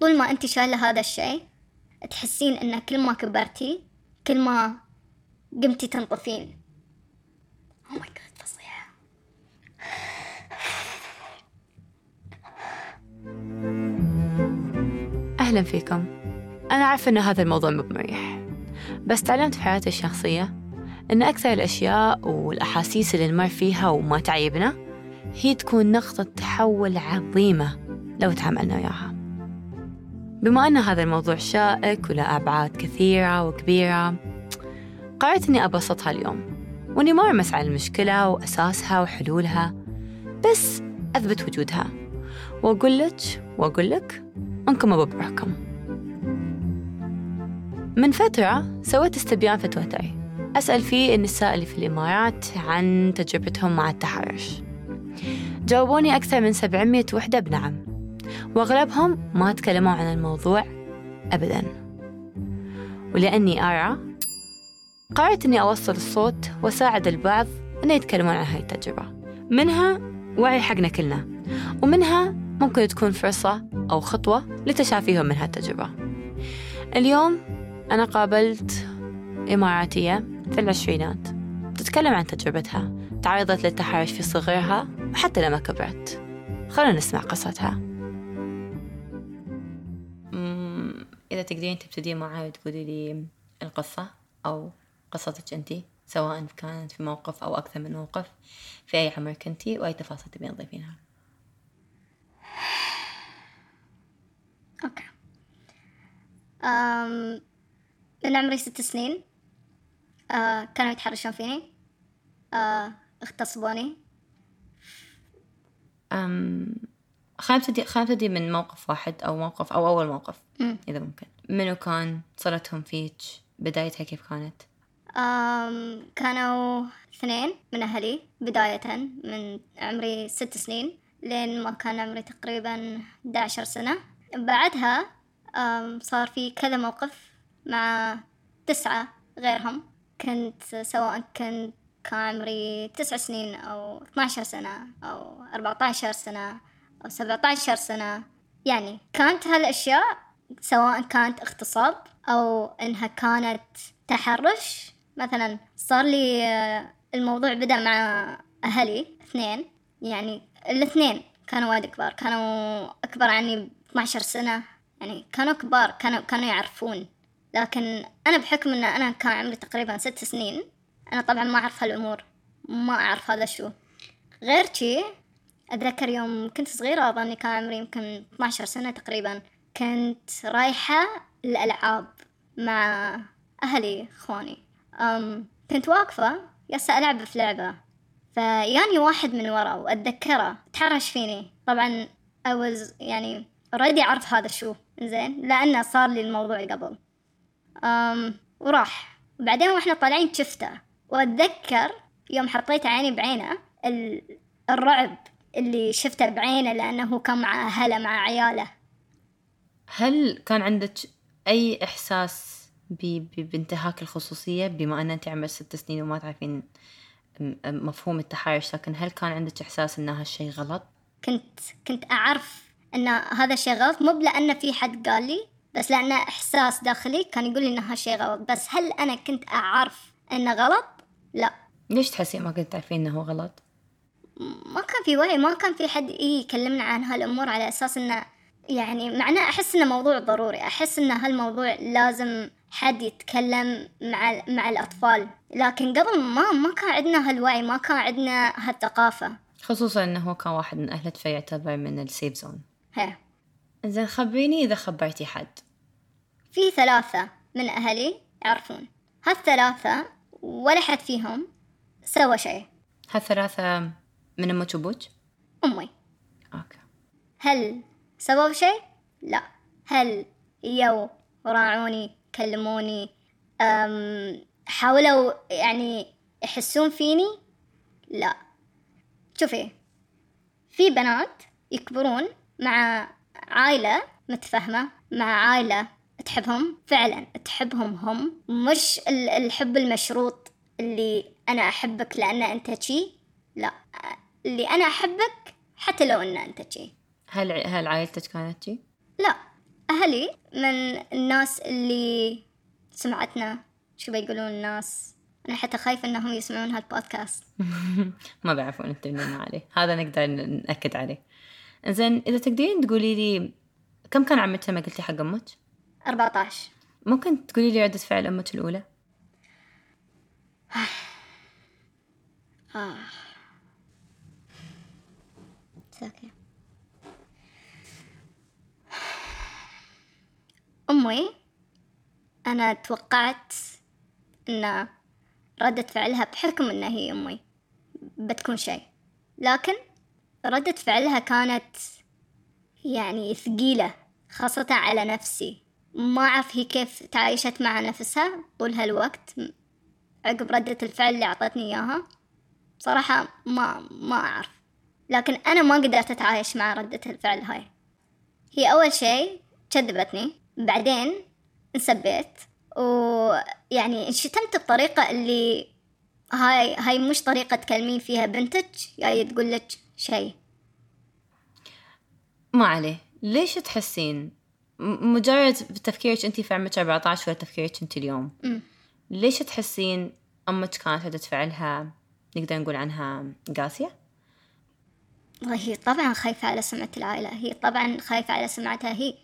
طول ما أنت شايلة هذا الشيء تحسين إن كل ما كبرتي كل ما قمتي تنطفين. Oh my god فظيعة أهلا فيكم. أنا عارفة أن هذا الموضوع مو بمريح بس تعلمت في حياتي الشخصية أن أكثر الأشياء والأحاسيس اللي نمر فيها وما تعيبنا هي تكون نقطة تحول عظيمة لو تعاملنا وياها. بما أن هذا الموضوع شائك وله أبعاد كثيرة وكبيرة قررت أني أبسطها اليوم وأني ما أرمس على المشكلة وأساسها وحلولها بس أثبت وجودها. وأقول لك وأقول لك أنكم أبو بروحكم من فترة سويت استبيان في تويتر أسأل فيه النساء اللي في الإمارات عن تجربتهم مع التحرش. جاوبوني أكثر من 700 وحدة بنعم. وأغلبهم ما تكلموا عن الموضوع أبدا. ولأني أرى قررت أني أوصل الصوت وأساعد البعض أن يتكلمون عن هاي التجربة. منها وعي حقنا كلنا ومنها ممكن تكون فرصة أو خطوة لتشافيهم من هالتجربة. اليوم أنا قابلت إماراتية في العشرينات تتكلم عن تجربتها تعرضت للتحرش في صغرها وحتى لما كبرت. خلونا نسمع قصتها. إذا تقدرين تبتدين معي وتقولي لي القصة أو قصتك أنت سواء كانت في موقف أو أكثر من موقف في أي عمر كنتي وأي تفاصيل تبين تضيفينها. okay. أم من عمري ست سنين أه كانوا يتحرشون فيني أه اغتصبوني. أم خلينا نبتدي خلينا نبتدي من موقف واحد أو موقف أو أول موقف. إذا ممكن. منو كان صلتهم فيك؟ بدايتها كيف كانت؟ أم كانوا اثنين من أهلي بداية من عمري ست سنين لين ما كان عمري تقريبا 11 سنة. بعدها أم صار في كذا موقف مع تسعة غيرهم. كنت سواء كنت كان عمري تسع سنين أو 12 سنة أو 14 سنة. أو 17 سنة. يعني كانت هالأشياء سواء كانت اغتصاب أو إنها كانت تحرش. مثلا صار لي آه، الموضوع بدأ مع أهلي اثنين. يعني الاثنين كانوا وايد كبار. كانوا أكبر عني ب 12 سنة. يعني كانوا كبار كانوا كانوا يعرفون. لكن أنا بحكم إن أنا كان عمري تقريبا ست سنين أنا طبعا ما أعرف هالأمور. ما أعرف هذا شو. غير شي أتذكر يوم كنت صغيرة أظني كان عمري يمكن 12 سنة تقريبا كنت رايحة الألعاب مع أهلي إخواني. أم كنت واقفة يسا ألعب في لعبة. فياني واحد من ورا وأتذكره تحرش فيني. طبعا was يعني already أعرف هذا شو. زين لأنه صار لي الموضوع قبل. أم وراح. وبعدين وإحنا طالعين شفته. وأتذكر يوم حطيت عيني بعينه ال... الرعب اللي شفته بعينه لأنه كان مع أهله مع عياله هل كان عندك أي إحساس بانتهاك الخصوصية بما أن أنت عمرك ست سنين وما تعرفين مفهوم التحرش لكن هل كان عندك إحساس أن هالشيء غلط؟ كنت كنت أعرف أن هذا الشيء غلط مو لأن في حد قال لي بس لأن إحساس داخلي كان يقول لي إن هالشيء غلط بس هل أنا كنت أعرف إنه غلط؟ لا ليش تحسين ما كنت تعرفين أنه غلط؟ ما كان في وعي ما كان في حد يكلمنا عن هالأمور على أساس إنه يعني معناه أحس إنه موضوع ضروري أحس إن هالموضوع لازم حد يتكلم مع مع الأطفال. لكن قبل ما ما كان عندنا هالوعي ما كان عندنا هالثقافة. خصوصا أنه هو كان واحد من أهلك فيعتبر من السيف زون هي زين خبريني إذا خبرتي حد. في ثلاثة من أهلي يعرفون. هالثلاثة ولا حد فيهم سوى شيء. هالثلاثة من أمك وأبوك؟ أمي. okay. هل سووا شيء؟ لا. هل يو راعوني كلموني أم حاولوا يعني يحسون فيني؟ لا. شوفي في بنات يكبرون مع عائلة متفهمة مع عائلة تحبهم. فعلا تحبهم هم. مش ال- الحب المشروط اللي أنا أحبك لأن أنت شي. لا. اللي أنا أحبك حتى لو أن أنت شي. هل هل عائلتك كانت جي؟ لا أهلي من الناس اللي سمعتنا شو بيقولون الناس. أنا حتى خايفة إنهم يسمعون هالبودكاست. ما بيعرفون انت منين عليه هذا نقدر نأكد عليه. زين إذا تقدرين تقولي لي كم كان عمرك لما قلتي حق أمك؟ 14 ممكن تقولي لي ردة فعل أمك الأولى؟ آه. ساكي أمي أنا توقعت إن ردة فعلها بحكم إنها هي أمي بتكون شيء. لكن ردة فعلها كانت يعني ثقيلة خاصة على نفسي. ما أعرف هي كيف تعايشت مع نفسها طول هالوقت عقب ردة الفعل اللي أعطتني إياها. بصراحة ما ما أعرف. لكن أنا ما قدرت أتعايش مع ردة الفعل هاي. هي أول شيء كذبتني بعدين انسبيت ويعني انشتمت بطريقة اللي هاي هاي مش طريقة تكلمين فيها بنتك جاي تقول لك شيء. ما عليه. ليش تحسين؟ مجرد تفكيرك انت في عمرك 14 ولا تفكيرك انت اليوم. ليش تحسين أمك كانت ردة فعلها نقدر نقول عنها قاسية؟ والله هي طبعا خايفة على سمعة العائلة هي طبعا خايفة على سمعتها هي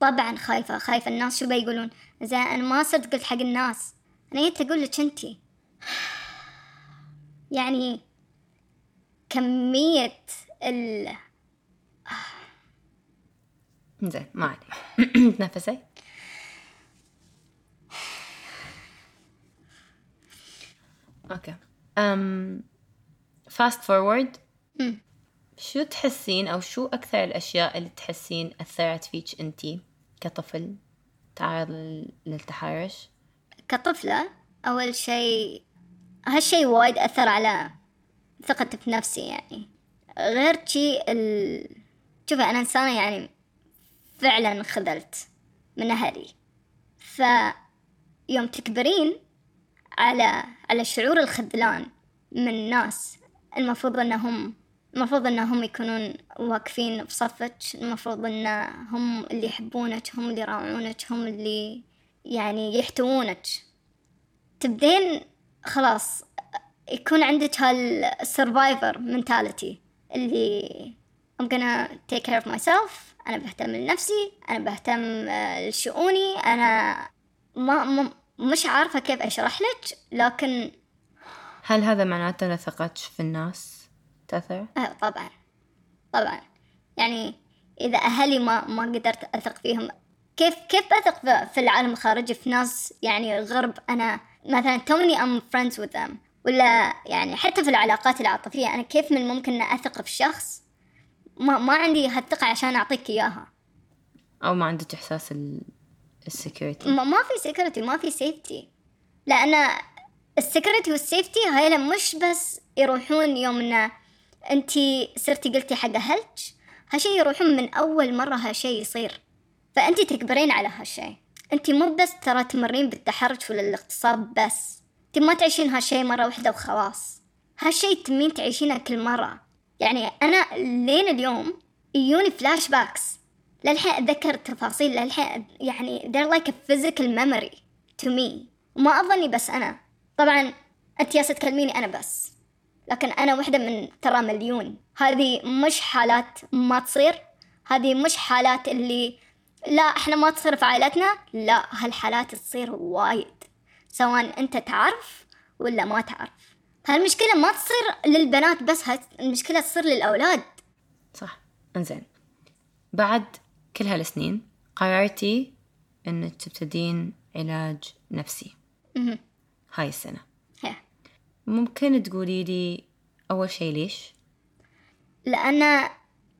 طبعا خايفة خايفة الناس شو بيقولون؟ زين أنا ما صرت قلت حق الناس أنا جيت أقول لك أنتي يعني كمية ال زين ما عليه تنفسي؟ okay. أم fast forward شو تحسين أو شو أكثر الأشياء اللي تحسين أثرت فيك انتي كطفل تعرض لل- للتحرش؟ كطفلة أول شيء هالشيء وايد أثر على ثقتي بنفسي يعني. غير شي ال... شوفي أنا إنسانة يعني فعلا خذلت من أهلي. فيوم تكبرين على على شعور الخذلان من ناس المفروض إنهم المفروض إنهم يكونون واقفين بصفك المفروض ان هم اللي يحبونك هم اللي يراعونك هم اللي يعني يحتوونك. تبدين خلاص يكون عندك هالسرفايفر منتاليتي اللي I'm gonna take care of myself أنا بهتم لنفسي أنا بهتم آه، لشؤوني أنا ما, مش عارفة كيف أشرح لك لكن هل هذا معناته ان ثقتك في الناس؟ تأثر؟ آه طبعا. طبعا. يعني إذا أهلي ما ما قدرت أثق فيهم كيف كيف بثق في- العالم الخارجي في ناس يعني غرب أنا مثلا توني أم friends with them ولا يعني حتى في العلاقات العاطفية أنا كيف من الممكن أثق في شخص؟ ما ما عندي هالثقة عشان أعطيك إياها. أو ما عندك إحساس ال security. ما, ما في security ما في safety لأن ال security وال safety هاي مش بس يروحون يوم ان انتي صرتي قلتي حق أهلك؟ هالشي يروحون من أول مرة هالشي يصير. فانتي تكبرين على هالشي. انتي مو بس ترى تمرين بالتحرش ولا الاغتصاب بس. انتي ما تعيشين هالشي مرة واحدة وخلاص. هالشي تمين تعيشينه كل مرة. يعني أنا لين اليوم يجوني flashbacks للحين أتذكر تفاصيل للحين يعني they're like a physical memory to me. وما أظني بس أنا. طبعا انت يا تكلميني أنا بس. لكن أنا واحدة من ترى مليون. هذه مش حالات ما تصير. هذه مش حالات اللي لا إحنا ما تصير في عائلتنا. لا هالحالات تصير وايد سواء أنت تعرف ولا ما تعرف. هالمشكلة ما تصير للبنات بس المشكلة تصير للأولاد. صح. إنزين. بعد كل هالسنين قررتي إنك تبتدين علاج نفسي. هاي السنة. ممكن تقولي لي أول شي ليش؟ لأن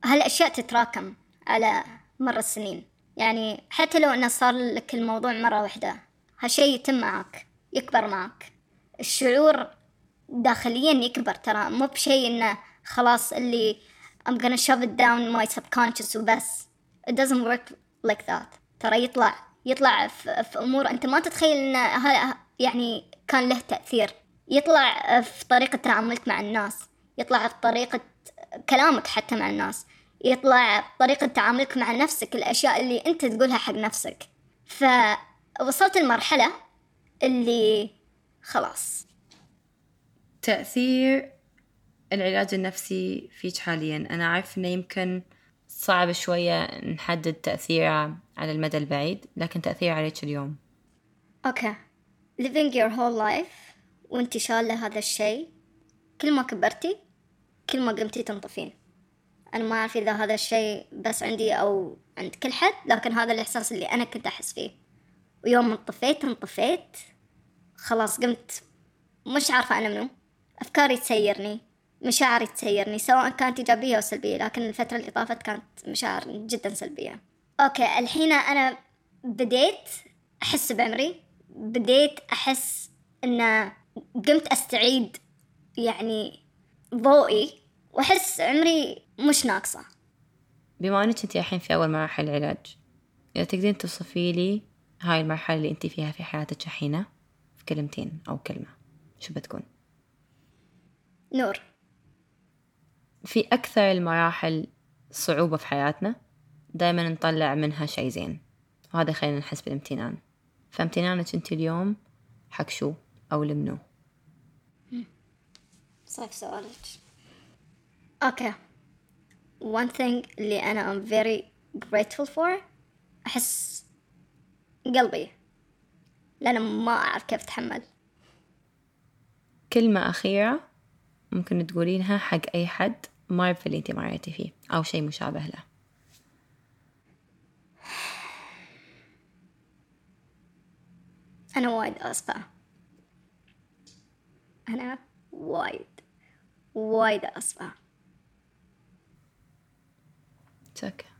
هالأشياء تتراكم على مر السنين. يعني حتى لو أنه صار لك الموضوع مرة واحدة هالشي يتم معك يكبر معك الشعور داخليا يكبر ترى. مو بشيء إنه خلاص اللي I'm gonna shove it down my subconscious وبس. It doesn't work like that. ترى يطلع يطلع في, في أمور أنت ما تتخيل ها- يعني كان له تأثير. يطلع في طريقة تعاملك مع الناس يطلع في طريقة كلامك حتى مع الناس يطلع طريقة تعاملك مع نفسك الأشياء اللي أنت تقولها حق نفسك. فوصلت المرحلة اللي خلاص. تأثير العلاج النفسي فيك حاليا. أنا أعرف إنه يمكن صعب شوية نحدد تأثيره على المدى البعيد لكن تأثيره عليك اليوم. أوكي. Living your whole life وانت شالة هذا الشيء. كل ما كبرتي كل ما قمتي تنطفين. أنا ما أعرف إذا هذا الشيء بس عندي أو عند كل حد لكن هذا الإحساس اللي أنا كنت أحس فيه. ويوم انطفيت انطفيت خلاص قمت. مش عارفة أنا منو. أفكاري تسيرني مشاعري تسيرني سواء كانت إيجابية أو سلبية لكن الفترة اللي طافت كانت مشاعر جدا سلبية. أوكي الحين أنا بديت أحس بعمري بديت أحس إن قمت أستعيد يعني ضوئي وأحس عمري مش ناقصة. بما إنك أنت الحين في أول مراحل العلاج إذا تقدرين توصفي لي هاي المرحلة اللي أنت فيها في حياتك الحين في كلمتين أو كلمة شو بتكون؟ نور. في أكثر المراحل صعوبة في حياتنا دائما نطلع منها شيء زين وهذا يخلينا نحس بالامتنان. فامتنانك أنت اليوم حق شو؟ أو لمنو؟ صعب سؤالك. أوكي. One thing اللي أنا I'm very grateful for أحس قلبي. لأن ما أعرف كيف أتحمل. كلمة أخيرة ممكن تقولينها حق أي حد مر في اللي أنت مريتي فيه أو شيء مشابه له. أنا وايد آسفة أنا وايد وايد It's okay.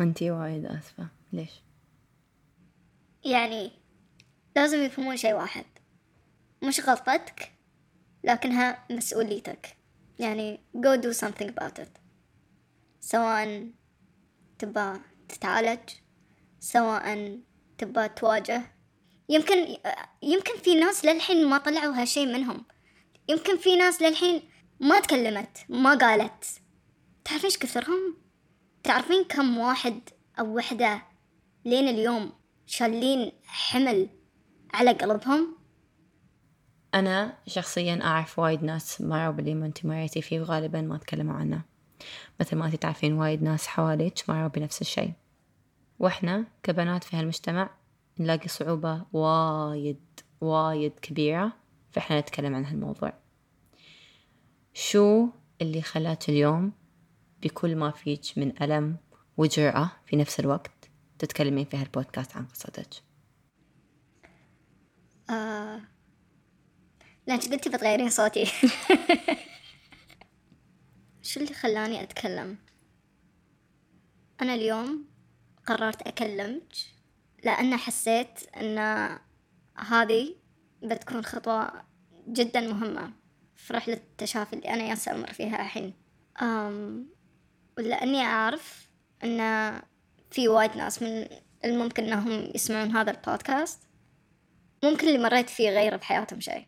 أنتي وايد آسفة ليش؟ يعني لازم يفهمون شيء واحد. مش غلطتك لكنها مسؤوليتك. يعني go do something about it. سواء تبى تتعالج سواء تبى تواجه. يمكن يمكن في ناس للحين ما طلعوا هالشيء منهم. يمكن في ناس للحين ما تكلمت ما قالت. تعرفين كثرهم؟ تعرفين كم واحد أو وحدة لين اليوم شالين حمل على قلبهم؟ أنا شخصيا أعرف وايد ناس مروا باللي ما انتي مريتي فيه وغالبا ما تكلموا عنه. مثل ما انتي تعرفين وايد ناس حواليك مروا بنفس الشيء. وإحنا كبنات في هالمجتمع نلاقي صعوبة وايد وايد كبيرة فإحنا نتكلم عن هالموضوع. شو اللي خلاك اليوم بكل ما فيك من ألم وجرأة في نفس الوقت تتكلمين في هالبودكاست عن قصتك آه... لا انت قلتي بتغيرين صوتي. شو اللي خلاني أتكلم؟ أنا اليوم قررت أكلمك؟ لأن حسيت أن هذه بتكون خطوة جدا مهمة في رحلة التشافي اللي أنا ياسا أمر فيها الحين. أم ولأني أعرف أن في وايد ناس من الممكن أنهم يسمعون هذا البودكاست. ممكن اللي مريت فيه غير بحياتهم شيء.